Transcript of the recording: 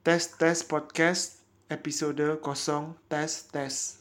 tes tes podcast episode kosong tes tes